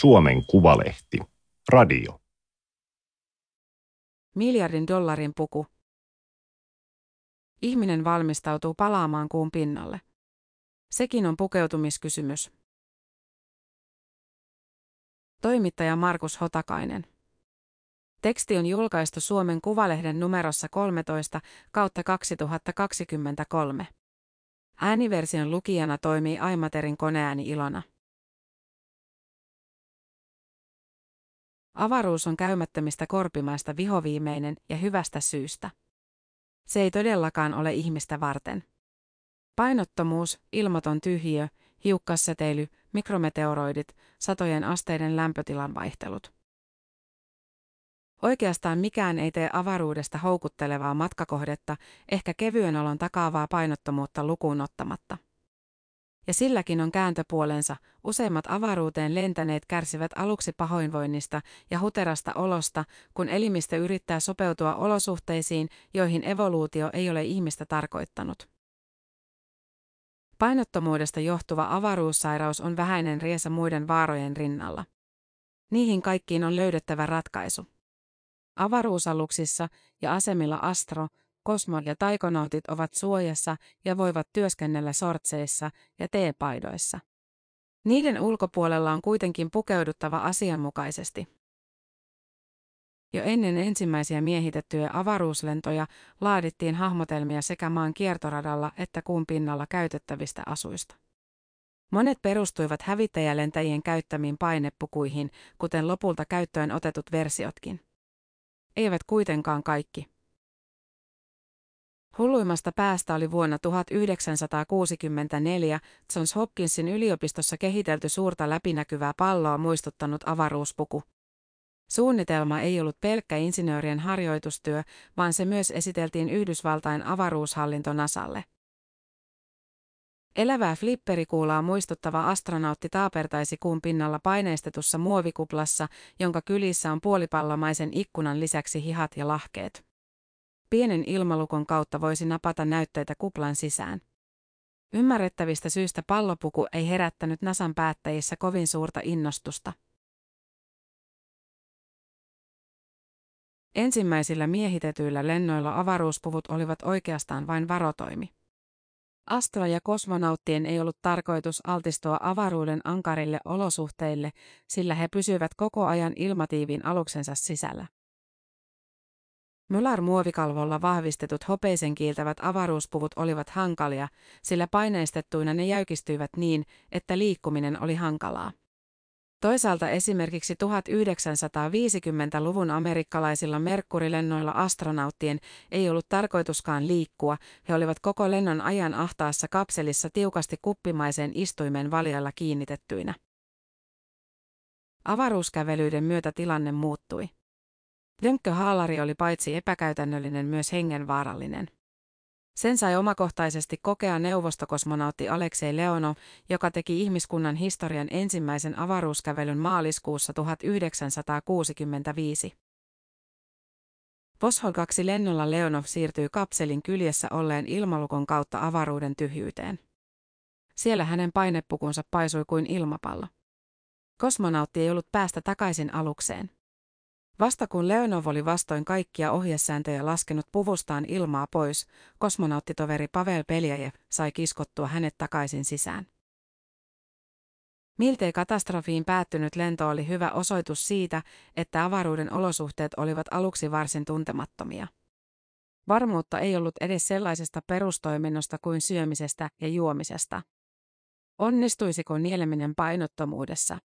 Suomen Kuvalehti. Radio. Miljardin dollarin puku. Ihminen valmistautuu palaamaan kuun pinnalle. Sekin on pukeutumiskysymys. Toimittaja Markus Hotakainen. Teksti on julkaistu Suomen Kuvalehden numerossa 13 kautta 2023. Ääniversion lukijana toimii Aimaterin koneääni Ilona. Avaruus on käymättömistä korpimaista vihoviimeinen ja hyvästä syystä. Se ei todellakaan ole ihmistä varten. Painottomuus, ilmaton tyhjiö, hiukkassäteily, mikrometeoroidit, satojen asteiden lämpötilan vaihtelut. Oikeastaan mikään ei tee avaruudesta houkuttelevaa matkakohdetta, ehkä kevyen olon takaavaa painottomuutta lukuun ottamatta. Ja silläkin on kääntöpuolensa, useimmat avaruuteen lentäneet kärsivät aluksi pahoinvoinnista ja huterasta olosta, kun elimistö yrittää sopeutua olosuhteisiin, joihin evoluutio ei ole ihmistä tarkoittanut. Painottomuudesta johtuva avaruussairaus on vähäinen riesa muiden vaarojen rinnalla. Niihin kaikkiin on löydettävä ratkaisu. Avaruusaluksissa ja asemilla Astro, Kosmo ja taikonautit ovat suojassa ja voivat työskennellä sortseissa ja teepaidoissa. Niiden ulkopuolella on kuitenkin pukeuduttava asianmukaisesti. Jo ennen ensimmäisiä miehitettyjä avaruuslentoja laadittiin hahmotelmia sekä maan kiertoradalla että kuun pinnalla käytettävistä asuista. Monet perustuivat hävittäjälentäjien käyttämiin painepukuihin, kuten lopulta käyttöön otetut versiotkin. Eivät kuitenkaan kaikki. Hulluimmasta päästä oli vuonna 1964 Johns Hopkinsin yliopistossa kehitelty suurta läpinäkyvää palloa muistuttanut avaruuspuku. Suunnitelma ei ollut pelkkä insinöörien harjoitustyö, vaan se myös esiteltiin Yhdysvaltain avaruushallinto NASAlle. Elävää flipperikuulaa muistuttava astronautti taapertaisi kuun pinnalla paineistetussa muovikuplassa, jonka kylissä on puolipallomaisen ikkunan lisäksi hihat ja lahkeet. Pienen ilmalukon kautta voisi napata näytteitä kuplan sisään. Ymmärrettävistä syistä pallopuku ei herättänyt Nasan päättäjissä kovin suurta innostusta. Ensimmäisillä miehitetyillä lennoilla avaruuspuvut olivat oikeastaan vain varotoimi. Astro- ja kosmonauttien ei ollut tarkoitus altistua avaruuden ankarille olosuhteille, sillä he pysyivät koko ajan ilmatiivin aluksensa sisällä. Mylar-muovikalvolla vahvistetut hopeisen kiiltävät avaruuspuvut olivat hankalia, sillä paineistettuina ne jäykistyivät niin, että liikkuminen oli hankalaa. Toisaalta esimerkiksi 1950-luvun amerikkalaisilla Merkurilennoilla astronauttien ei ollut tarkoituskaan liikkua, he olivat koko lennon ajan ahtaassa kapselissa tiukasti kuppimaisen istuimen valjalla kiinnitettyinä. Avaruuskävelyiden myötä tilanne muuttui. Dönkkö-haalari oli paitsi epäkäytännöllinen myös hengenvaarallinen. Sen sai omakohtaisesti kokea neuvostokosmonautti Aleksei Leonov, joka teki ihmiskunnan historian ensimmäisen avaruuskävelyn maaliskuussa 1965. Voshol 2 lennolla Leonov siirtyi kapselin kyljessä olleen ilmalukon kautta avaruuden tyhjyyteen. Siellä hänen painepukunsa paisui kuin ilmapallo. Kosmonautti ei ollut päästä takaisin alukseen. Vasta kun Leonov oli vastoin kaikkia ohjesääntöjä laskenut puvustaan ilmaa pois, kosmonauttitoveri Pavel Peljajev sai kiskottua hänet takaisin sisään. Miltei katastrofiin päättynyt lento oli hyvä osoitus siitä, että avaruuden olosuhteet olivat aluksi varsin tuntemattomia. Varmuutta ei ollut edes sellaisesta perustoiminnosta kuin syömisestä ja juomisesta. Onnistuisiko nieleminen painottomuudessa?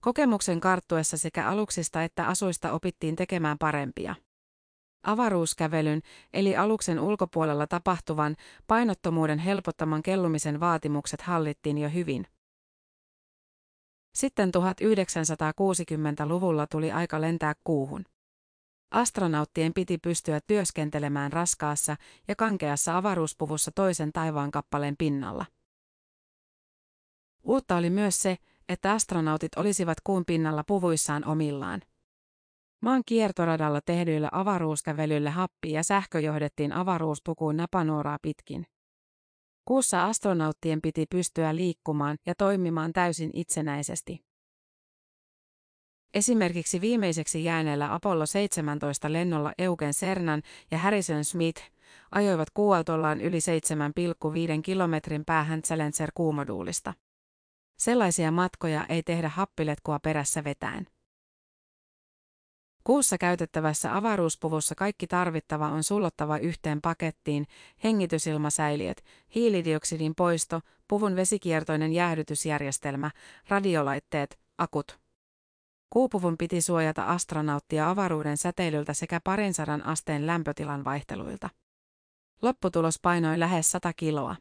Kokemuksen karttuessa sekä aluksista että asuista opittiin tekemään parempia. Avaruuskävelyn, eli aluksen ulkopuolella tapahtuvan, painottomuuden helpottaman kellumisen vaatimukset hallittiin jo hyvin. Sitten 1960-luvulla tuli aika lentää kuuhun. Astronauttien piti pystyä työskentelemään raskaassa ja kankeassa avaruuspuvussa toisen taivaankappaleen pinnalla. Uutta oli myös se, että astronautit olisivat kuun pinnalla puvuissaan omillaan. Maan kiertoradalla tehdyillä avaruuskävelyillä happi ja sähkö johdettiin avaruuspukuun napanuoraa pitkin. Kuussa astronauttien piti pystyä liikkumaan ja toimimaan täysin itsenäisesti. Esimerkiksi viimeiseksi jääneellä Apollo 17 lennolla Eugen Cernan ja Harrison Smith ajoivat kuualtollaan yli 7,5 kilometrin päähän Challenger kuumoduulista. Sellaisia matkoja ei tehdä happiletkua perässä vetäen. Kuussa käytettävässä avaruuspuvussa kaikki tarvittava on sullottava yhteen pakettiin, hengitysilmasäiliöt, hiilidioksidin poisto, puvun vesikiertoinen jäähdytysjärjestelmä, radiolaitteet, akut. Kuupuvun piti suojata astronauttia avaruuden säteilyltä sekä parin sadan asteen lämpötilan vaihteluilta. Lopputulos painoi lähes 100 kiloa.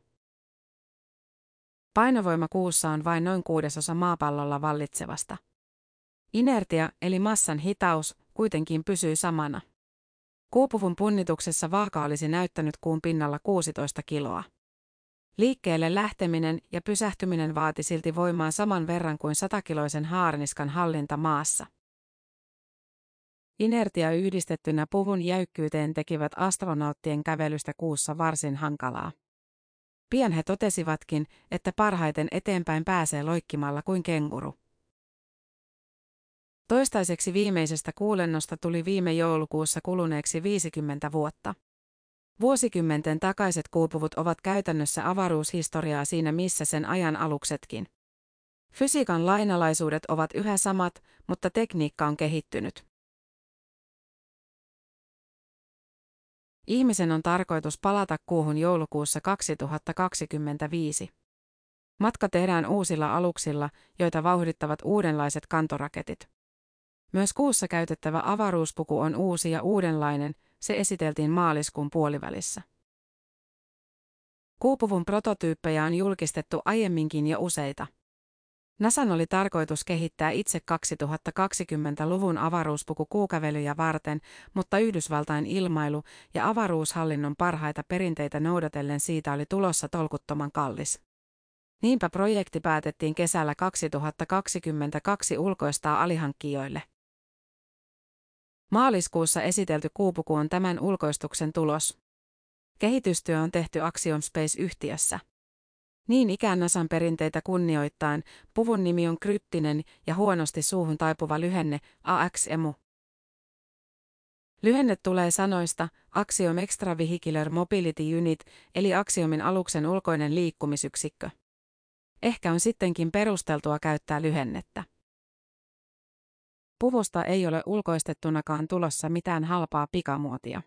Painovoima kuussa on vain noin kuudesosa maapallolla vallitsevasta. Inertia eli massan hitaus kuitenkin pysyi samana. Kuupuvun punnituksessa vaaka olisi näyttänyt kuun pinnalla 16 kiloa. Liikkeelle lähteminen ja pysähtyminen vaati silti voimaa saman verran kuin satakiloisen haarniskan hallinta maassa. Inertia yhdistettynä puvun jäykkyyteen tekivät astronauttien kävelystä kuussa varsin hankalaa. Pian he totesivatkin, että parhaiten eteenpäin pääsee loikkimalla kuin kenguru. Toistaiseksi viimeisestä kuulennosta tuli viime joulukuussa kuluneeksi 50 vuotta. Vuosikymmenten takaiset kuupuvut ovat käytännössä avaruushistoriaa siinä missä sen ajan aluksetkin. Fysiikan lainalaisuudet ovat yhä samat, mutta tekniikka on kehittynyt. Ihmisen on tarkoitus palata kuuhun joulukuussa 2025. Matka tehdään uusilla aluksilla, joita vauhdittavat uudenlaiset kantoraketit. Myös kuussa käytettävä avaruuspuku on uusi ja uudenlainen, se esiteltiin maaliskuun puolivälissä. Kuupuvun prototyyppejä on julkistettu aiemminkin jo useita. NASAn oli tarkoitus kehittää itse 2020-luvun avaruuspuku kuukävelyjä varten, mutta Yhdysvaltain ilmailu ja avaruushallinnon parhaita perinteitä noudatellen siitä oli tulossa tolkuttoman kallis. Niinpä projekti päätettiin kesällä 2022 ulkoistaa alihankkijoille. Maaliskuussa esitelty kuupuku on tämän ulkoistuksen tulos. Kehitystyö on tehty Axiom Space-yhtiössä. Niin ikään Nasan perinteitä kunnioittain, puvun nimi on kryptinen ja huonosti suuhun taipuva lyhenne AXEMU. Lyhenne tulee sanoista Axiom Extravehicular Mobility Unit eli Axiomin aluksen ulkoinen liikkumisyksikkö. Ehkä on sittenkin perusteltua käyttää lyhennettä. Puvusta ei ole ulkoistettunakaan tulossa mitään halpaa pikamuotia.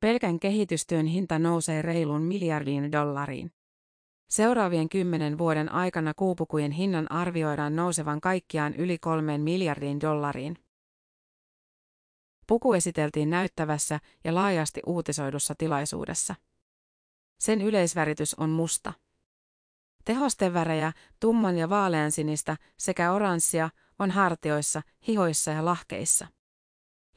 Pelkän kehitystyön hinta nousee reiluun miljardiin dollariin. Seuraavien kymmenen vuoden aikana kuupukujen hinnan arvioidaan nousevan kaikkiaan yli kolmeen miljardiin dollariin. Puku esiteltiin näyttävässä ja laajasti uutisoidussa tilaisuudessa. Sen yleisväritys on musta. Tehostevärejä, tumman ja vaaleansinistä sekä oranssia on hartioissa, hihoissa ja lahkeissa.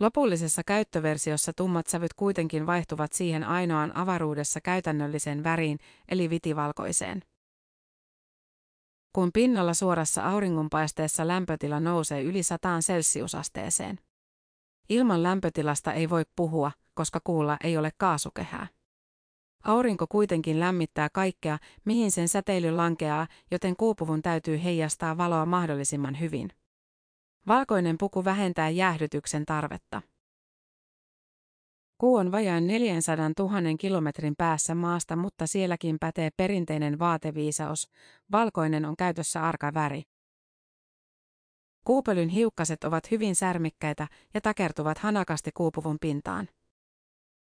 Lopullisessa käyttöversiossa tummat sävyt kuitenkin vaihtuvat siihen ainoaan avaruudessa käytännölliseen väriin, eli vitivalkoiseen. Kun pinnalla suorassa auringonpaisteessa lämpötila nousee yli 100 celsiusasteeseen. Ilman lämpötilasta ei voi puhua, koska kuulla ei ole kaasukehää. Aurinko kuitenkin lämmittää kaikkea, mihin sen säteily lankeaa, joten kuupuvun täytyy heijastaa valoa mahdollisimman hyvin. Valkoinen puku vähentää jäähdytyksen tarvetta. Kuu on vajaan 400 000 kilometrin päässä maasta, mutta sielläkin pätee perinteinen vaateviisaus. Valkoinen on käytössä arka väri. Kuupelyn hiukkaset ovat hyvin särmikkäitä ja takertuvat hanakasti kuupuvun pintaan.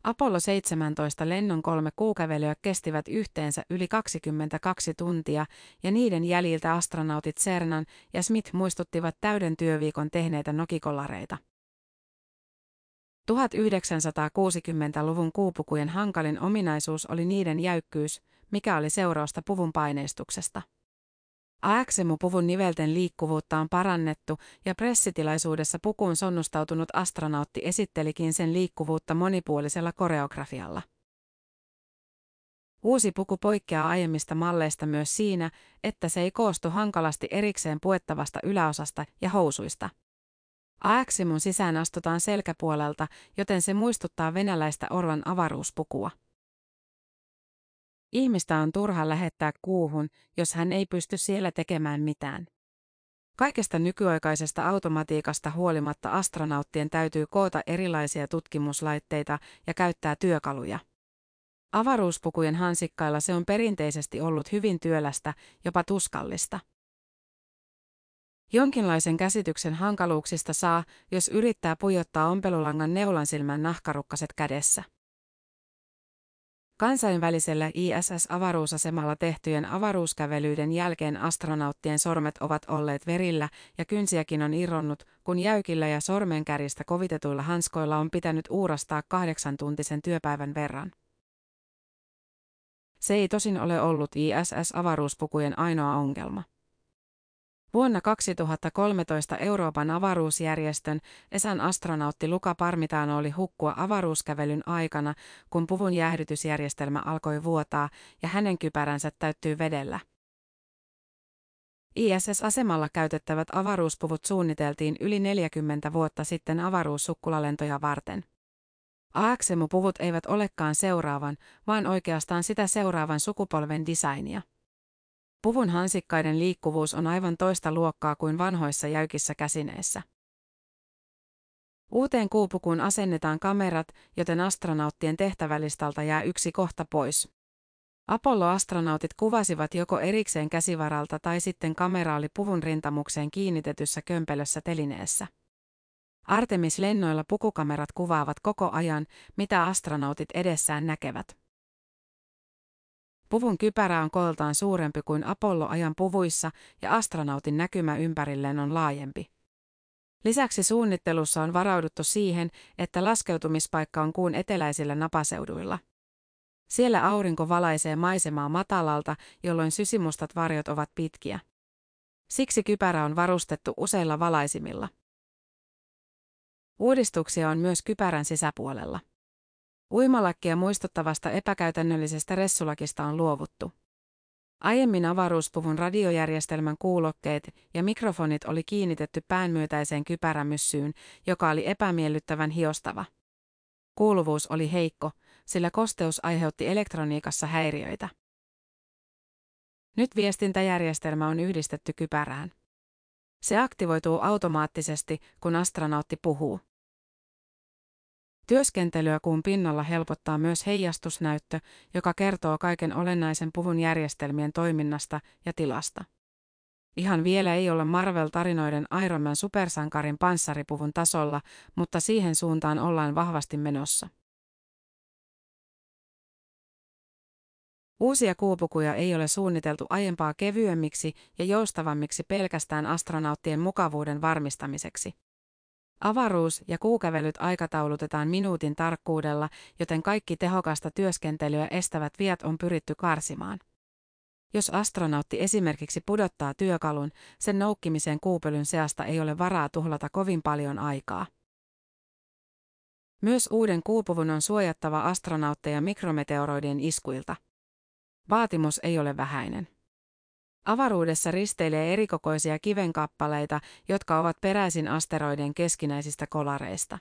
Apollo 17 lennon kolme kuukävelyä kestivät yhteensä yli 22 tuntia, ja niiden jäljiltä astronautit Cernan ja Smith muistuttivat täyden työviikon tehneitä nokikolareita. 1960-luvun kuupukujen hankalin ominaisuus oli niiden jäykkyys, mikä oli seurausta puvun paineistuksesta. Aeksemu-puvun nivelten liikkuvuutta on parannettu ja pressitilaisuudessa pukuun sonnustautunut astronautti esittelikin sen liikkuvuutta monipuolisella koreografialla. Uusi puku poikkeaa aiemmista malleista myös siinä, että se ei koostu hankalasti erikseen puettavasta yläosasta ja housuista. Aeksimun sisään astutaan selkäpuolelta, joten se muistuttaa venäläistä Orvan avaruuspukua. Ihmistä on turha lähettää kuuhun, jos hän ei pysty siellä tekemään mitään. Kaikesta nykyaikaisesta automatiikasta huolimatta astronauttien täytyy koota erilaisia tutkimuslaitteita ja käyttää työkaluja. Avaruuspukujen hansikkailla se on perinteisesti ollut hyvin työlästä, jopa tuskallista. Jonkinlaisen käsityksen hankaluuksista saa, jos yrittää pujottaa ompelulangan neulansilmän nahkarukkaset kädessä. Kansainvälisellä ISS-avaruusasemalla tehtyjen avaruuskävelyiden jälkeen astronauttien sormet ovat olleet verillä ja kynsiäkin on irronnut, kun jäykillä ja sormenkärjistä kovitetuilla hanskoilla on pitänyt uurastaa kahdeksan tuntisen työpäivän verran. Se ei tosin ole ollut ISS-avaruuspukujen ainoa ongelma. Vuonna 2013 Euroopan avaruusjärjestön ESAn astronautti Luka Parmitano oli hukkua avaruuskävelyn aikana, kun puvun jäähdytysjärjestelmä alkoi vuotaa ja hänen kypäränsä täyttyy vedellä. ISS-asemalla käytettävät avaruuspuvut suunniteltiin yli 40 vuotta sitten avaruussukkulantoja varten. AXEMU-puvut eivät olekaan seuraavan, vaan oikeastaan sitä seuraavan sukupolven designia. Puvun hansikkaiden liikkuvuus on aivan toista luokkaa kuin vanhoissa jäykissä käsineissä. Uuteen kuupukuun asennetaan kamerat, joten astronauttien tehtävälistalta jää yksi kohta pois. Apollo-astronautit kuvasivat joko erikseen käsivaralta tai sitten kamera oli puvun rintamukseen kiinnitetyssä kömpelössä telineessä. Artemis-lennoilla pukukamerat kuvaavat koko ajan, mitä astronautit edessään näkevät. Puvun kypärä on kooltaan suurempi kuin Apollo-ajan puvuissa ja astronautin näkymä ympärilleen on laajempi. Lisäksi suunnittelussa on varauduttu siihen, että laskeutumispaikka on kuun eteläisillä napaseuduilla. Siellä aurinko valaisee maisemaa matalalta, jolloin sysimustat varjot ovat pitkiä. Siksi kypärä on varustettu useilla valaisimilla. Uudistuksia on myös kypärän sisäpuolella. Uimalakkia muistuttavasta epäkäytännöllisestä ressulakista on luovuttu. Aiemmin avaruuspuvun radiojärjestelmän kuulokkeet ja mikrofonit oli kiinnitetty päänmyötäiseen kypärämyssyyn, joka oli epämiellyttävän hiostava. Kuuluvuus oli heikko, sillä kosteus aiheutti elektroniikassa häiriöitä. Nyt viestintäjärjestelmä on yhdistetty kypärään. Se aktivoituu automaattisesti, kun astronautti puhuu. Työskentelyä kuun pinnalla helpottaa myös heijastusnäyttö, joka kertoo kaiken olennaisen puvun järjestelmien toiminnasta ja tilasta. Ihan vielä ei olla Marvel-tarinoiden Iron Man supersankarin panssaripuvun tasolla, mutta siihen suuntaan ollaan vahvasti menossa. Uusia kuupukuja ei ole suunniteltu aiempaa kevyemmiksi ja joustavammiksi pelkästään astronauttien mukavuuden varmistamiseksi. Avaruus- ja kuukävelyt aikataulutetaan minuutin tarkkuudella, joten kaikki tehokasta työskentelyä estävät viat on pyritty karsimaan. Jos astronautti esimerkiksi pudottaa työkalun, sen noukkimiseen kuupelyn seasta ei ole varaa tuhlata kovin paljon aikaa. Myös uuden kuupuvun on suojattava astronautteja mikrometeoroidien iskuilta. Vaatimus ei ole vähäinen. Avaruudessa risteilee erikokoisia kivenkappaleita, jotka ovat peräisin asteroiden keskinäisistä kolareista.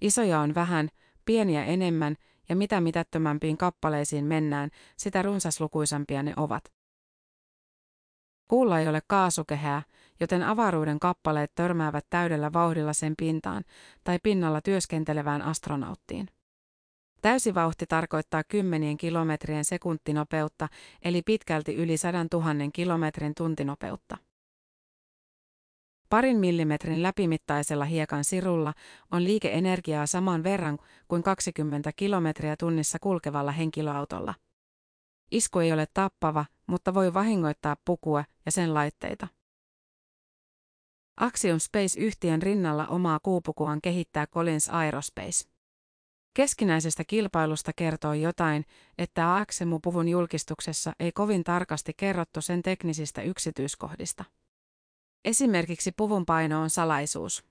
Isoja on vähän, pieniä enemmän, ja mitä mitättömämpiin kappaleisiin mennään, sitä runsaslukuisampia ne ovat. Kuulla ei ole kaasukehää, joten avaruuden kappaleet törmäävät täydellä vauhdilla sen pintaan tai pinnalla työskentelevään astronauttiin. Täysivauhti tarkoittaa kymmenien kilometrien sekuntinopeutta, eli pitkälti yli 100 000 kilometrin tuntinopeutta. Parin millimetrin läpimittaisella hiekan sirulla on liikeenergiaa saman verran kuin 20 kilometriä tunnissa kulkevalla henkilöautolla. Isku ei ole tappava, mutta voi vahingoittaa pukua ja sen laitteita. Axiom Space-yhtiön rinnalla omaa kuupukuaan kehittää Collins Aerospace. Keskinäisestä kilpailusta kertoo jotain, että Aksemu-puvun julkistuksessa ei kovin tarkasti kerrottu sen teknisistä yksityiskohdista. Esimerkiksi puvun paino on salaisuus.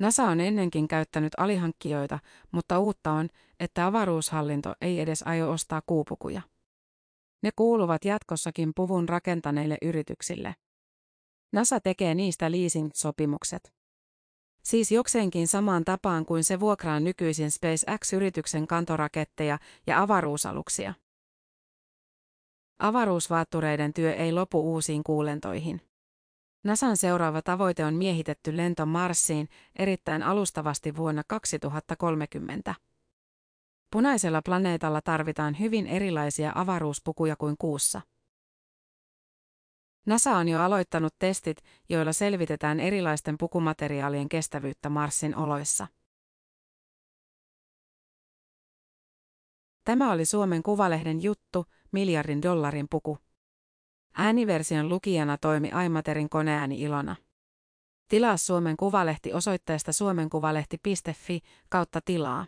NASA on ennenkin käyttänyt alihankkijoita, mutta uutta on, että avaruushallinto ei edes aio ostaa kuupukuja. Ne kuuluvat jatkossakin puvun rakentaneille yrityksille. NASA tekee niistä leasing-sopimukset. Siis jokseenkin samaan tapaan kuin se vuokraa nykyisin SpaceX-yrityksen kantoraketteja ja avaruusaluksia. Avaruusvaattureiden työ ei lopu uusiin kuulentoihin. NASAn seuraava tavoite on miehitetty lento Marsiin erittäin alustavasti vuonna 2030. Punaisella planeetalla tarvitaan hyvin erilaisia avaruuspukuja kuin kuussa. NASA on jo aloittanut testit, joilla selvitetään erilaisten pukumateriaalien kestävyyttä Marsin oloissa. Tämä oli Suomen Kuvalehden juttu, miljardin dollarin puku. Ääniversion lukijana toimi Aimaterin koneääni Ilona. Tilaa Suomen Kuvalehti osoitteesta suomenkuvalehti.fi kautta tilaa.